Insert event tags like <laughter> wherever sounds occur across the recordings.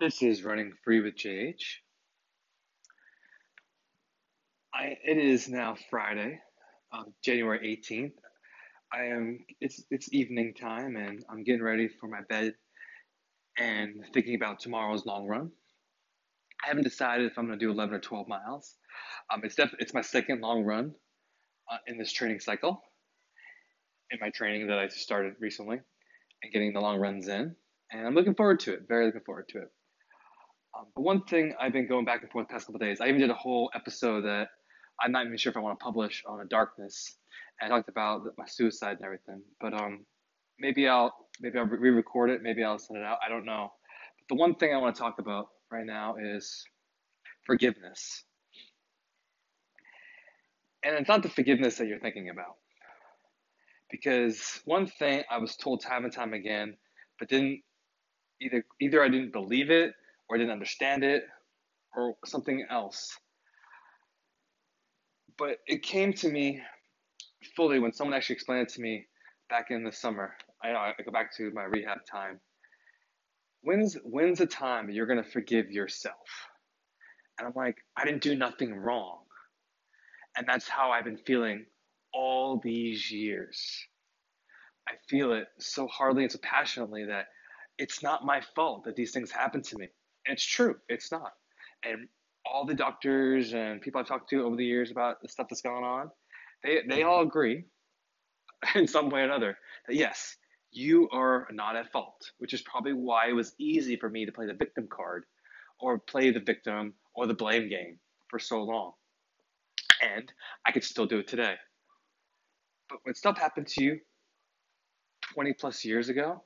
This is Running Free with JH. I, it is now Friday, um, January 18th. I am it's it's evening time and I'm getting ready for my bed and thinking about tomorrow's long run. I haven't decided if I'm going to do 11 or 12 miles. Um, it's def- it's my second long run uh, in this training cycle. In my training that I started recently and getting the long runs in, and I'm looking forward to it. Very looking forward to it. Um, but one thing I've been going back and forth the past couple days, I even did a whole episode that I'm not even sure if I want to publish on a darkness, and I talked about my suicide and everything. But um, maybe I'll maybe I'll re-record it, maybe I'll send it out. I don't know. But the one thing I want to talk about right now is forgiveness, and it's not the forgiveness that you're thinking about, because one thing I was told time and time again, but didn't either either I didn't believe it or didn't understand it or something else. But it came to me fully when someone actually explained it to me back in the summer. I I go back to my rehab time. When's when's the time you're gonna forgive yourself? And I'm like, I didn't do nothing wrong. And that's how I've been feeling all these years. I feel it so hardly and so passionately that it's not my fault that these things happen to me. It's true, it's not. And all the doctors and people I've talked to over the years about the stuff that's going on, they, they mm-hmm. all agree <laughs> in some way or another that yes, you are not at fault, which is probably why it was easy for me to play the victim card or play the victim or the blame game for so long. And I could still do it today. But when stuff happened to you 20 plus years ago,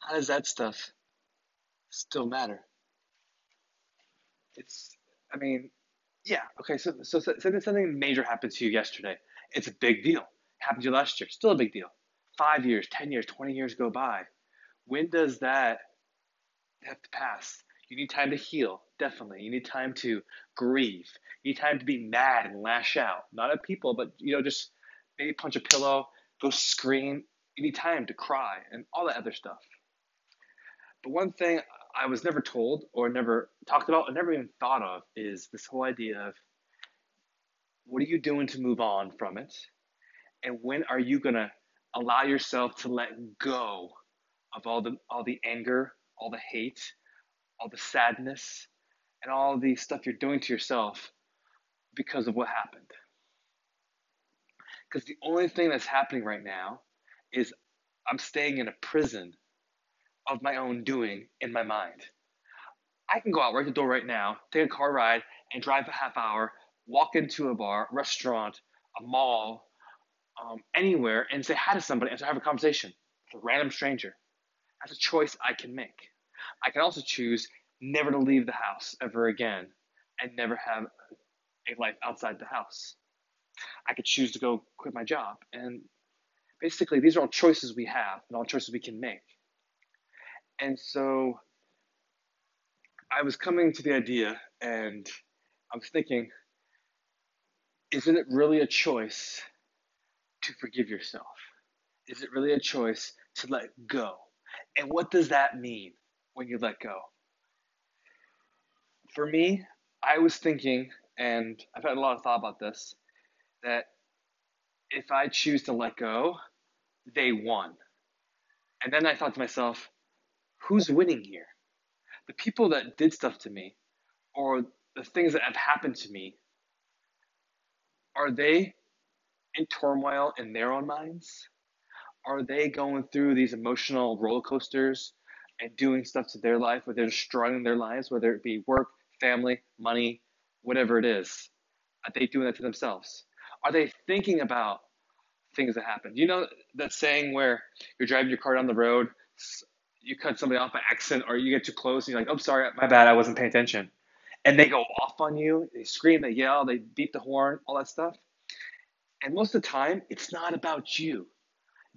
how does that stuff still matter? It's, I mean, yeah, okay, so, so, so something major happened to you yesterday. It's a big deal. Happened to you last year, still a big deal. Five years, 10 years, 20 years go by. When does that have to pass? You need time to heal, definitely. You need time to grieve. You need time to be mad and lash out. Not at people, but, you know, just maybe punch a pillow, go scream. You need time to cry and all that other stuff. But one thing I was never told or never talked about or never even thought of is this whole idea of what are you doing to move on from it? And when are you going to allow yourself to let go of all the all the anger, all the hate, all the sadness, and all the stuff you're doing to yourself because of what happened? Because the only thing that's happening right now is I'm staying in a prison of my own doing in my mind. I can go out right the door right now, take a car ride, and drive a half hour, walk into a bar, restaurant, a mall, um, anywhere, and say hi to somebody and have a conversation with a random stranger. That's a choice I can make. I can also choose never to leave the house ever again and never have a life outside the house. I could choose to go quit my job. And basically, these are all choices we have and all choices we can make. And so I was coming to the idea and I was thinking, isn't it really a choice to forgive yourself? Is it really a choice to let go? And what does that mean when you let go? For me, I was thinking, and I've had a lot of thought about this, that if I choose to let go, they won. And then I thought to myself, who's winning here? The people that did stuff to me or the things that have happened to me, are they in turmoil in their own minds? Are they going through these emotional roller coasters and doing stuff to their life where they're destroying their lives, whether it be work, family, money, whatever it is? Are they doing that to themselves? Are they thinking about things that happened? You know that saying where you're driving your car down the road, you cut somebody off by accident or you get too close and you're like, oh, sorry, my bad, I wasn't paying attention. And they go off on you, they scream, they yell, they beat the horn, all that stuff. And most of the time, it's not about you.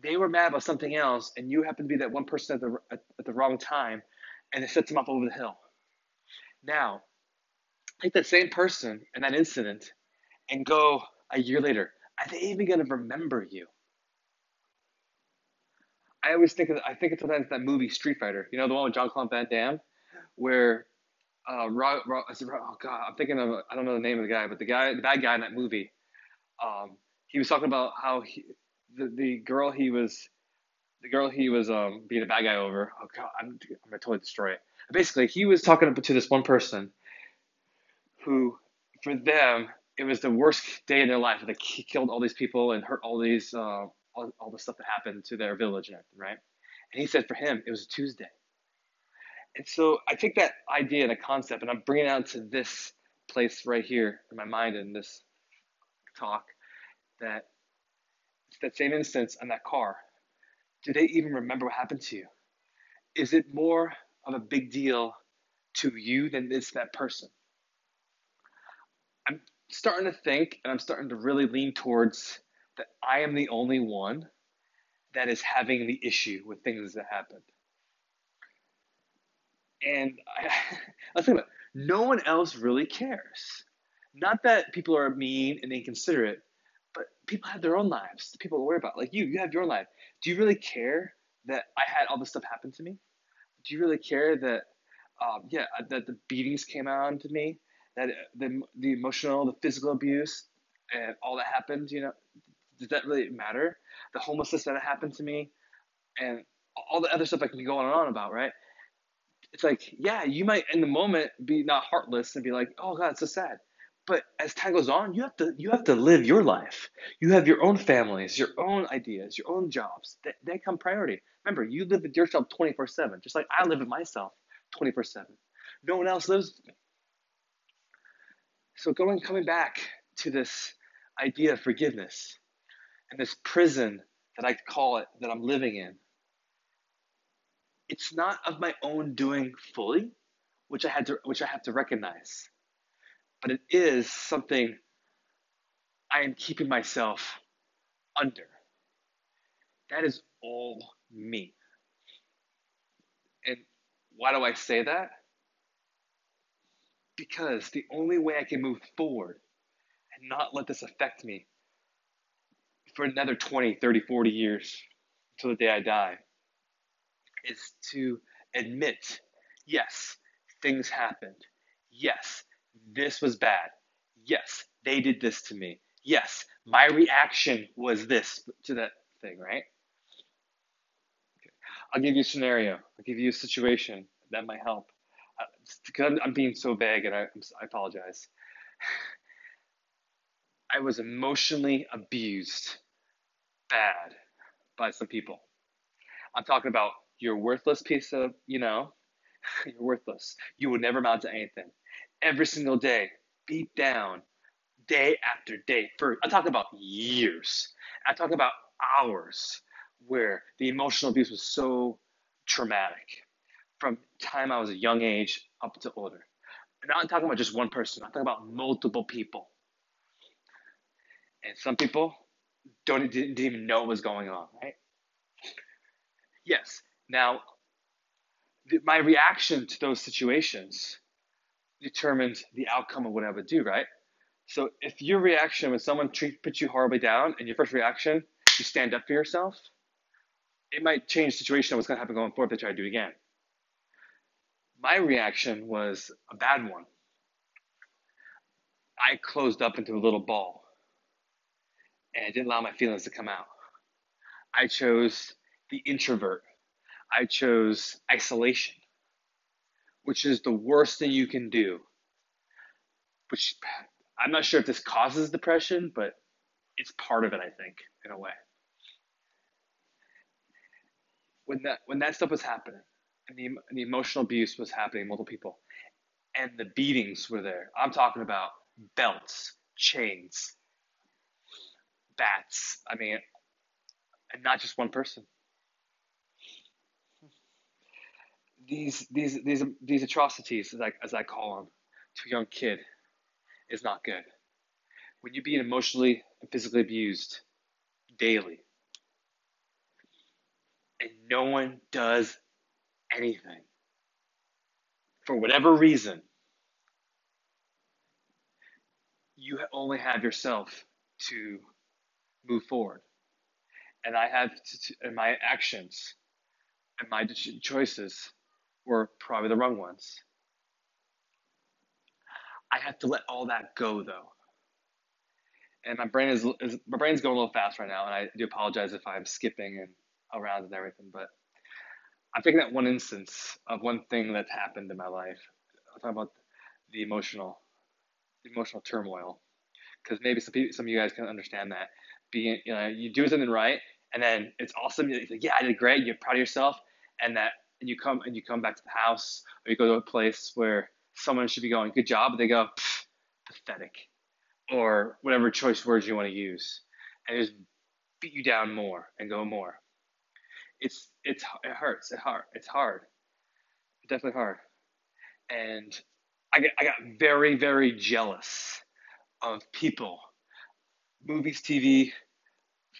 They were mad about something else, and you happen to be that one person at the, at, at the wrong time, and it sets them up over the hill. Now, take that same person and that incident and go a year later. Are they even going to remember you? I always think of I think of sometimes that movie Street Fighter. You know the one with Jean-Claude Van Damme, where uh, Ro, Ro, oh god, I'm thinking of I don't know the name of the guy, but the guy, the bad guy in that movie, um, he was talking about how he, the the girl he was, the girl he was um being a bad guy over. Oh god, I'm I'm gonna totally destroy it. Basically, he was talking to this one person, who, for them, it was the worst day in their life. They killed all these people and hurt all these uh, all, all the stuff that happened to their village and everything, right? And he said for him it was a Tuesday. And so I take that idea and a concept and I'm bringing it out to this place right here in my mind in this talk that it's that same instance on that car. Do they even remember what happened to you? Is it more of a big deal to you than it's that person? I'm starting to think and I'm starting to really lean towards that I am the only one that is having the issue with things that happened. And I, <laughs> let's think about it. No one else really cares. Not that people are mean and inconsiderate, but people have their own lives. People to worry about. Like you, you have your own life. Do you really care that I had all this stuff happen to me? Do you really care that, um, yeah, that the beatings came on to me, that the the emotional, the physical abuse, and all that happened? You know, does that really matter? The homelessness that happened to me, and all the other stuff I can be going on about, right? It's like, yeah, you might in the moment be not heartless and be like, oh God, it's so sad. But as time goes on, you have to you have to live your life. You have your own families, your own ideas, your own jobs. They, they come priority. Remember, you live with yourself 24 7, just like I live with myself 24 7. No one else lives with me. So going coming back to this idea of forgiveness, and this prison that I call it that I'm living in, it's not of my own doing fully, which I had to which I have to recognize. But it is something I am keeping myself under. That is all me. And why do I say that? Because the only way I can move forward and not let this affect me for another 20, 30, 40 years until the day I die is to admit yes, things happened. Yes, this was bad. Yes, they did this to me. Yes, my reaction was this to that thing, right? Okay. I'll give you a scenario. I'll give you a situation that might help. Uh, because I'm, I'm, being so vague and I, I apologize. <sighs> I was emotionally abused bad by some people. I'm talking about you're worthless piece of, you know, <laughs> you're worthless. You will never amount to anything. Every single day, beat down, day after day. For I'm talking about years. I'm talking about hours where the emotional abuse was so traumatic from time I was a young age up to older. And I'm talking about just one person. I'm talking about multiple people. And some people don't didn't even know what was going on, right? Yes. Now, my reaction to those situations determines the outcome of what I would do, right? So if your reaction when someone treat, puts you horribly down, and your first reaction you stand up for yourself, it might change the situation of what's going to happen going forward if they try to do it again. My reaction was a bad one. I closed up into a little ball and I didn't allow my feelings to come out. I chose the introvert. I chose isolation, which is the worst thing you can do. Which I'm not sure if this causes depression, but it's part of it, I think, in a way. When that when that stuff was happening, and the, the emotional abuse was happening, multiple people, and the beatings were there. I'm talking about belts, chains, bats. I mean, and not just one person. These these these these atrocities, as I as I call them, to a young kid, is not good. When you're being emotionally and physically abused daily, and no one does anything for whatever reason, you only have yourself to move forward. And I have to, in my actions and my choices were probably the wrong ones. I have to let all that go though. And my brain is, is my brain's going a little fast right now, and I do apologize if I'm skipping and around and everything, but I'm taking that one instance of one thing that's happened in my life. I'm talking about the emotional, the emotional turmoil, because maybe some people, some of you guys can understand that. Being, you know, you do something right, and then it's awesome. You're like, yeah, I did great. You're proud of yourself, and that, and you come and you come back to the house, or you go to a place where someone should be going, good job, they go, pathetic, or whatever choice words you want to use, and just beat you down more and go more it's it's it hurts. It hard. It's hard. Definitely hard. And I I got very very jealous of people, movies, TV,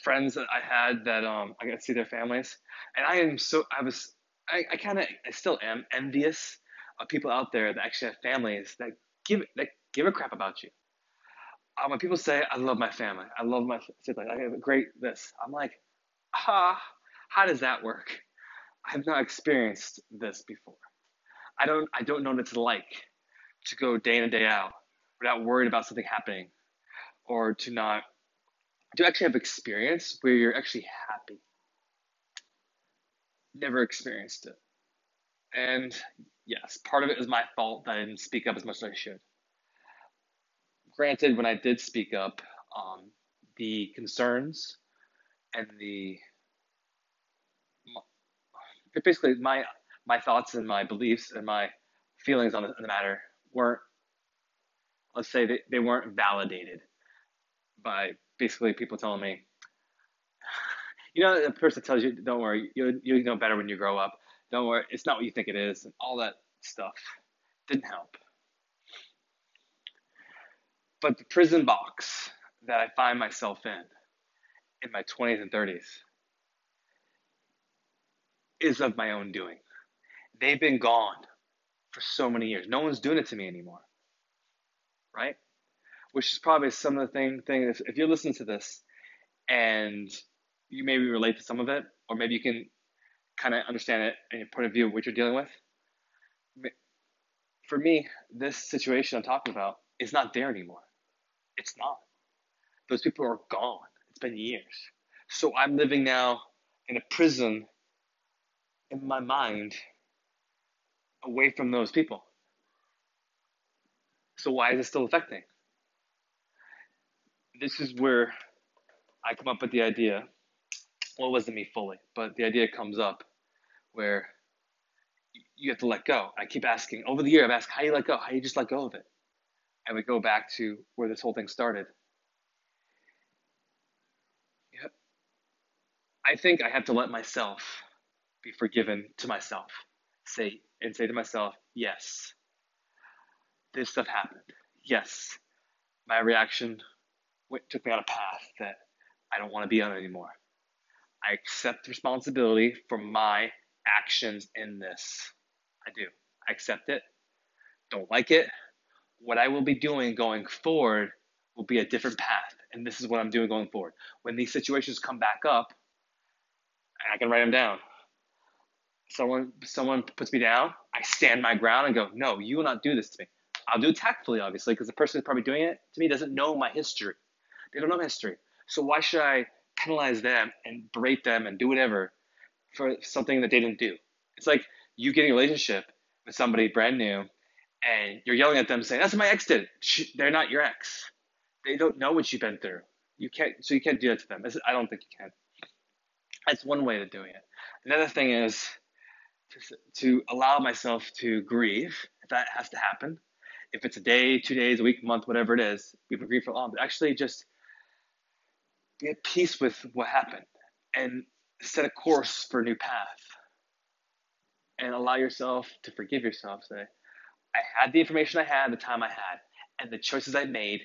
friends that I had that um I got to see their families, and I am so I was I, I kind of I still am envious of people out there that actually have families that give that give a crap about you. Uh, when people say I love my family, I love my siblings, I have a great this, I'm like, ah, how does that work? I have not experienced this before. I don't I don't know what it's like to go day in and day out without worried about something happening or to not to actually have experience where you're actually happy. Never experienced it. And yes, part of it is my fault that I didn't speak up as much as I should. Granted, when I did speak up, um, the concerns and the basically my my thoughts and my beliefs and my feelings on the, on the matter weren't let's say they, they weren't validated by basically people telling me you know the person tells you don't worry you you know better when you grow up don't worry it's not what you think it is and all that stuff didn't help but the prison box that i find myself in in my 20s and 30s is of my own doing. They've been gone for so many years. No one's doing it to me anymore. Right? Which is probably some of the thing things if you're listening to this and you maybe relate to some of it, or maybe you can kind of understand it in your point of view of what you're dealing with. For me, this situation I'm talking about is not there anymore. It's not. Those people are gone. It's been years. So I'm living now in a prison in my mind away from those people. So why is it still affecting? This is where I come up with the idea. Well, it wasn't me fully, but the idea comes up where you have to let go. I keep asking over the year. I've asked how you let go. How you just let go of it, and we go back to where this whole thing started. Yep. I think I have to let myself be forgiven to myself. Say and say to myself, yes, this stuff happened. Yes, my reaction took me on a path that I don't want to be on anymore. I accept responsibility for my actions in this. I do. I accept it. Don't like it. What I will be doing going forward will be a different path. And this is what I'm doing going forward. When these situations come back up, I can write them down someone someone puts me down, I stand my ground and go, no, you will not do this to me. I'll do it tactfully, obviously, because the person who's probably doing it to me doesn't know my history. They don't know history. So why should I penalize them and berate them and do whatever for something that they didn't do? It's like you getting a relationship with somebody brand new and you're yelling at them saying, that's what my ex did. They're not your ex. They don't know what you've been through. You can't, so you can't do that to them. I don't think you can. That's one way of doing it. Another thing is, to, to allow myself to grieve if that has to happen. If it's a day, two days, a week, month, whatever it is, we've been grieving for long, but actually just be at peace with what happened and set a course for a new path and allow yourself to forgive yourself. Say, I had the information I had the time I had, and the choices I made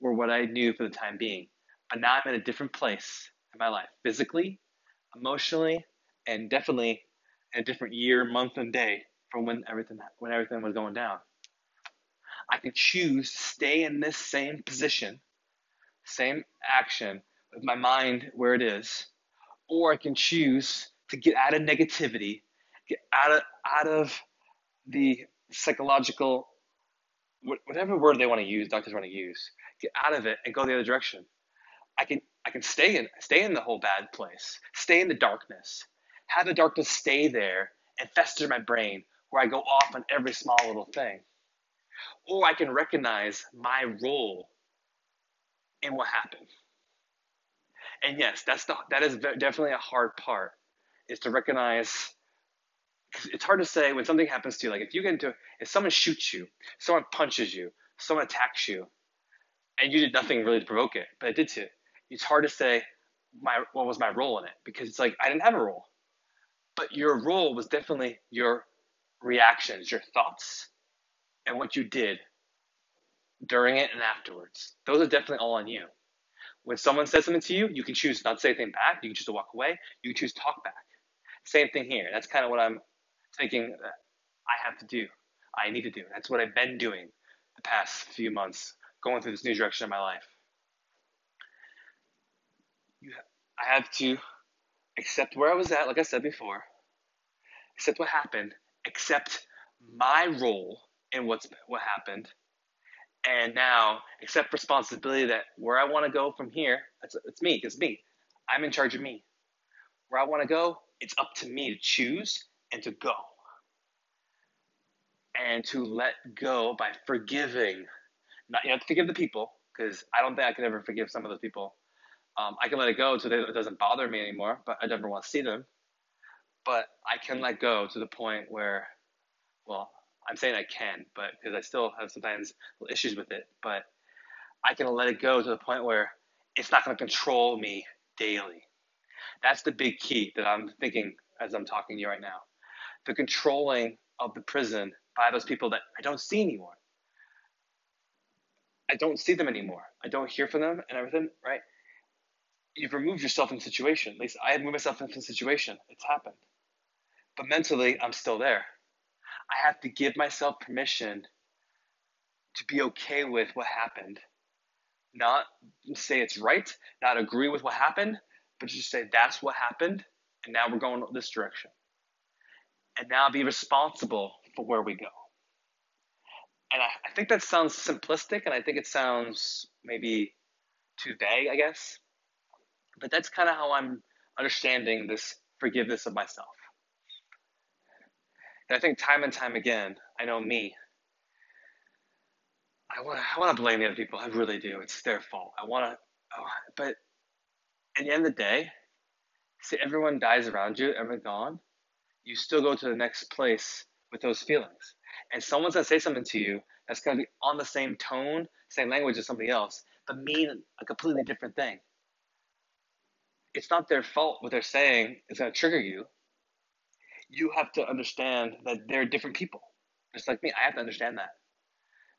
were what I knew for the time being. But now I'm in a different place in my life, physically, emotionally, and definitely a different year, month, and day from when everything when everything was going down. I could choose to stay in this same position, same action, with my mind where it is, or I can choose to get out of negativity Get out of out of the psychological whatever word they want to use, doctors want to use. Get out of it and go the other direction. I can I can stay in stay in the whole bad place. Stay in the darkness. Have the darkness stay there and fester my brain where I go off on every small little thing. Or I can recognize my role in what happened. And yes, that's the that is definitely a hard part is to recognize it's hard to say when something happens to you like if you get into if someone shoots you, someone punches you, someone attacks you, and you did nothing really to provoke it, but it did to it's hard to say my what was my role in it because it's like I didn't have a role. But your role was definitely your reactions, your thoughts, and what you did during it and afterwards. Those are definitely all on you. When someone says something to you, you can choose not to say anything back. You can choose to walk away. You can choose to talk back. Same thing here. That's kind of what I'm thinking I have to do. I need to do. That's what I've been doing the past few months, going through this new direction in my life. I have to accept where I was at, like I said before, accept what happened, accept my role in what's what happened, and now accept responsibility that where I want to go from here, it's, it's me, it's me. I'm in charge of me. Where I want to go, it's up to me to choose and to go. And to let go by forgiving. Not you to forgive the people, because I don't think I could ever forgive some of those people. Um, I can let it go so it doesn't bother me anymore, but I never want to see them. But I can let go to the point where, well, I'm saying I can, but because I still have sometimes issues with it, but I can let it go to the point where it's not going to control me daily. That's the big key that I'm thinking as I'm talking to you right now. The controlling of the prison by those people that I don't see anymore. I don't see them anymore. I don't hear from them and everything, right? You've removed yourself from the situation. At least I have moved myself into the situation. It's happened. But mentally, I'm still there. I have to give myself permission to be okay with what happened. Not say it's right, not agree with what happened, but just say that's what happened, and now we're going this direction. And now be responsible for where we go. And I, I think that sounds simplistic, and I think it sounds maybe too vague, I guess. But that's kind of how I'm understanding this forgiveness of myself. And I think time and time again, I know me. I want to, I want to blame the other people. I really do. It's their fault. I want to, oh, but at the end of the day, see, everyone dies around you, everyone gone. You still go to the next place with those feelings. And someone's gonna say something to you that's gonna be on the same tone, same language as somebody else, but mean a completely different thing. It's not their fault what they're saying is gonna trigger you you have to understand that they're different people. Just like me, I have to understand that.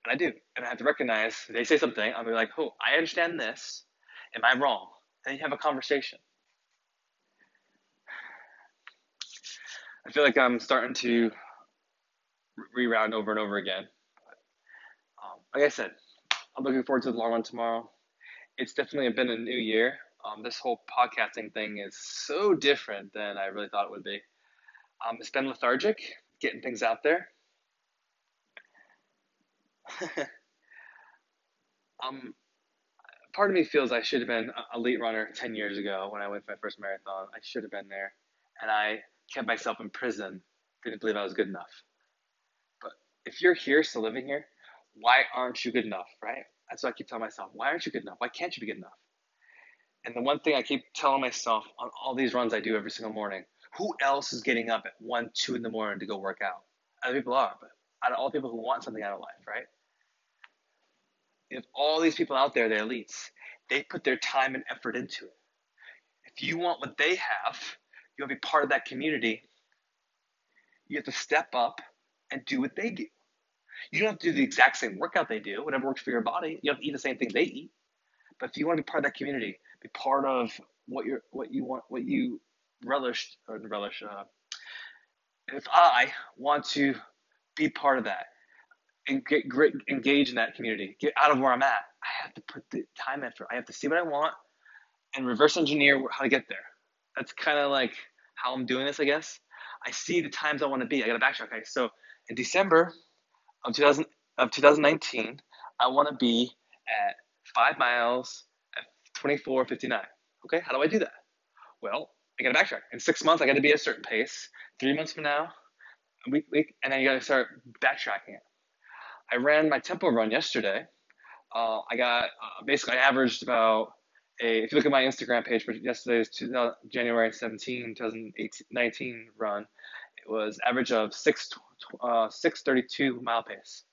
And I do. And I have to recognize they say something, I'll be like, oh, I understand this. Am I wrong? And you have a conversation. I feel like I'm starting to reround over and over again. Um, like I said, I'm looking forward to the long run tomorrow. It's definitely been a new year. Um, this whole podcasting thing is so different than I really thought it would be. Um, it's been lethargic, getting things out there. <laughs> um, part of me feels I should have been an elite runner 10 years ago when I went for my first marathon. I should have been there. And I kept myself in prison, didn't believe I was good enough. But if you're here, still living here, why aren't you good enough, right? That's what I keep telling myself. Why aren't you good enough? Why can't you be good enough? And the one thing I keep telling myself on all these runs I do every single morning who else is getting up at one, two in the morning to go work out? Other people are, but out of all people who want something out of life, right? If all these people out there, they're elites, they put their time and effort into it. If you want what they have, you want to be part of that community, you have to step up and do what they do. You don't have to do the exact same workout they do, whatever works for your body. You have to eat the same thing they eat. But if you want to be part of that community, be part of what you're what you want what you relish or relish. Uh, if I want to be part of that and get great, engage in that community, get out of where I'm at, I have to put the time effort. I have to see what I want and reverse engineer how to get there. That's kind of like how I'm doing this, I guess. I see the times I want to be. I got to backtrack. Okay, so in December of 2000 of 2019, I want to be at five miles at 24:59. Okay, how do I do that? Well, I got to backtrack. In six months, I got to be at a certain pace. Three months from now, a week, week, and then you got to start backtracking it. I ran my tempo run yesterday. Uh, I got uh, basically I averaged about a. If you look at my Instagram page for yesterday's January 17, 2019 run, it was average of six uh, 632 mile pace.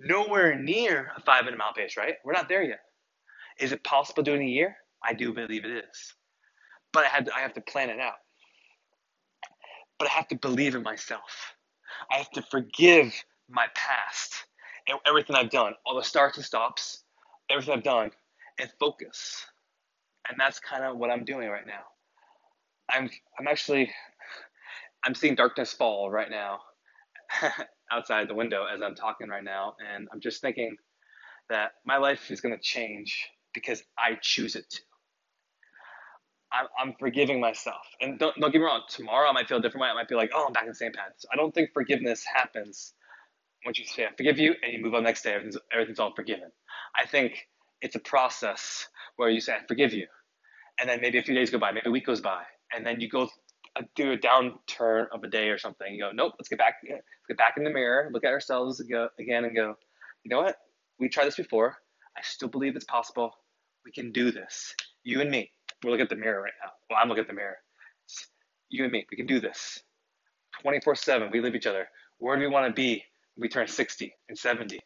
Nowhere near a five minute mile pace, right? We're not there yet. Is it possible to do a year? I do believe it is. But I had to, I have to plan it out. But I have to believe in myself. I have to forgive my past and everything I've done, all the starts and stops, everything I've done, and focus. And that's kind of what I'm doing right now. I'm I'm actually I'm seeing darkness fall right now <laughs> outside the window as I'm talking right now, and I'm just thinking that my life is going to change because I choose it to. I'm, I'm forgiving myself. And don't, don't get me wrong, tomorrow I might feel a different way. I might be like, oh, I'm back in the same path. So I don't think forgiveness happens once you say, I forgive you, and you move on next day, everything's, everything's all forgiven. I think it's a process where you say, I forgive you. And then maybe a few days go by, maybe a week goes by, and then you go uh, do a downturn of a day or something. You go, nope, let's get back, let's get back in the mirror, look at ourselves again, and go, you know what? We tried this before. I still believe it's possible. We can do this. You and me. We're looking at the mirror right now. Well, I'm looking at the mirror. It's you and me. We can do this. 24 7. We live each other. Where do we want to be when we turn 60 and 70?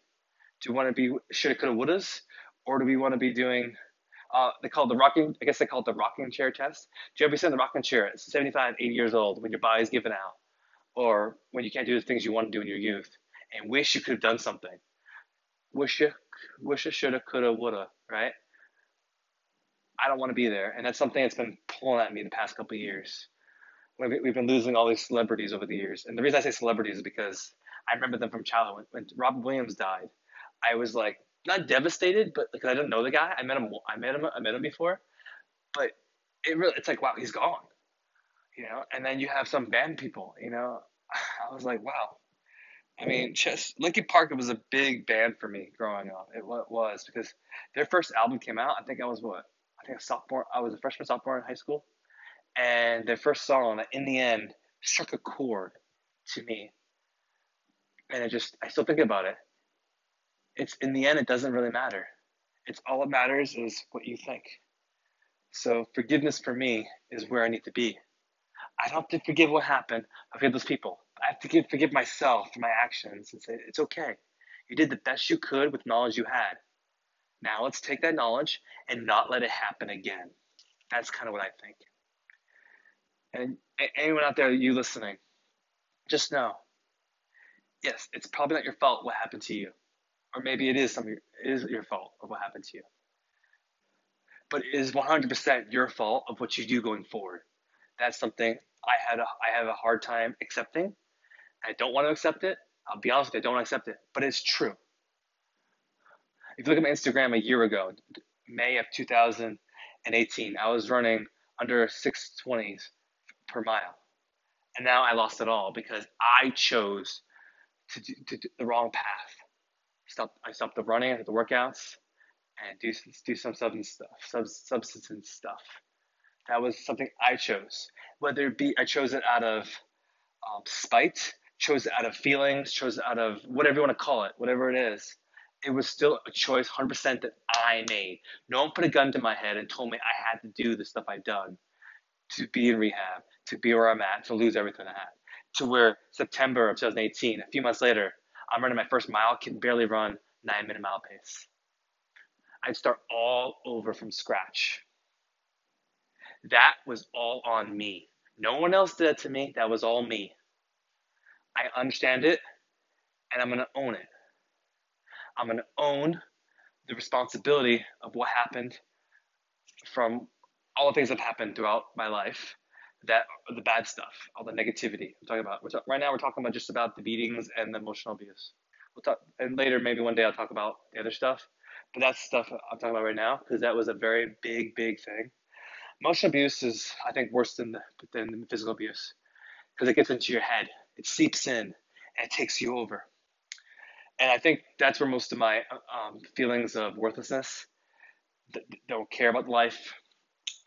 Do we want to be shoulda, coulda, wouldas? Or do we want to be doing uh, they call it the rocking, I guess they call it the rocking chair test. Do you ever sit in the rocking chair at 75, 80 years old when your body's given out? Or when you can't do the things you want to do in your youth and wish you could have done something? Wish you, wish you shoulda, coulda, woulda, right? I don't want to be there. And that's something that's been pulling at me the past couple years. We've been losing all these celebrities over the years. And the reason I say celebrities is because I remember them from childhood. When, when Robin Williams died, I was like, not devastated, but because I didn't know the guy. I met him. I met him. I met him before, but it really it's like wow, he's gone. You know, and then you have some band people. You know, <sighs> I was like wow. I mean, just Linkin Park was a big band for me growing up. It was because their first album came out. I think I was what I think a sophomore. I was a freshman, sophomore in high school, and their first song, in the end, struck a chord to me, and I just I still think about it. It's in the end it doesn't really matter. It's all that matters is what you think. So forgiveness for me is where i need to be. I don't have to forgive what happened. I forgive those people. I have to give, forgive myself for my actions and say it's okay. You did the best you could with knowledge you had now let's take that knowledge and not let it happen again that's kind of what i think and anyone out there you listening just know yes it's probably not your fault what happened to you or maybe it is some it is your fault of what happened to you. But it is 100% your fault of what you do going forward. That's something I had a, I have a hard time accepting. I don't want to accept it. I'll be honest with you, I don't accept it, but it's true. If you look at my Instagram a year ago, May of 2018, I was running under 620s per mile. And now I lost it all because I chose to do, to do the wrong path stop I stopped the running, the workouts, and do do some substance stuff, sub, substance stuff. That was something I chose. Whether it be I chose it out of um, spite, chose it out of feelings, chose it out of whatever you want to call it, whatever it is. It was still a choice, 100% that I made. No one put a gun to my head and told me I had to do the stuff I've done to be in rehab, to be where I'm at, to lose everything I had. To where September of 2018, a few months later, I'm running my first mile, can barely run nine minute mile pace. I'd start all over from scratch. That was all on me. No one else did it to me. That was all me. I understand it and I'm going to own it. I'm going to own the responsibility of what happened from all the things that happened throughout my life that the bad stuff, all the negativity. I'm talking about. We're right now, we're talking about just about the beatings and the emotional abuse. We'll talk, and later, maybe one day, I'll talk about the other stuff. But that's stuff I'm talking about right now because that was a very big, big thing. Emotional abuse is, I think, worse than the, than physical abuse. because it gets into your head, it seeps in, and it takes you over. And I think that's where most of my um, feelings of worthlessness, that don't care about life,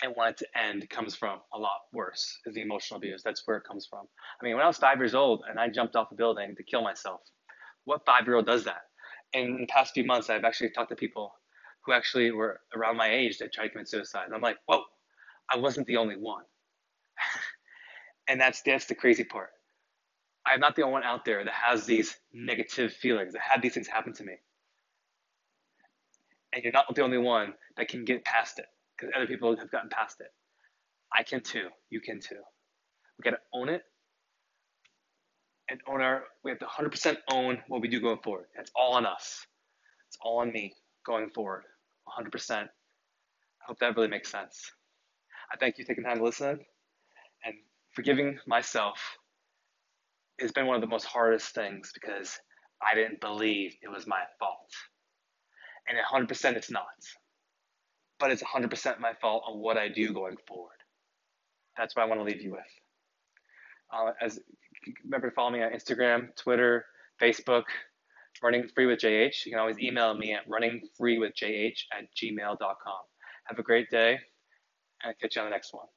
and want it to end comes from a lot worse is the emotional abuse. That's where it comes from. I mean, when I was five years old and I jumped off a building to kill myself, what five year old does that? And in the past few months, I've actually talked to people who actually were around my age that tried to commit suicide. And I'm like, whoa, I wasn't the only one. <laughs> and that's that's the crazy part. I'm not the only one out there that has these mm-hmm. negative feelings, that had these things happen to me. And you're not the only one that can get past it because other people have gotten past it. I can too. You can too. We got to own it and own our. We have to 100% own what we do going forward. That's all on us. It's all on me going forward. 100%. I hope that really makes sense. I thank you for taking time to listen and forgiving myself has been one of the most hardest things because I didn't believe it was my fault. And 100% it's not but it's 100% my fault on what I do going forward. That's what I want to leave you with. Uh, as remember to follow me on Instagram, Twitter, Facebook, Running Free with JH. You can always email me at runningfreewithjh at gmail.com. Have a great day, and I'll catch you on the next one.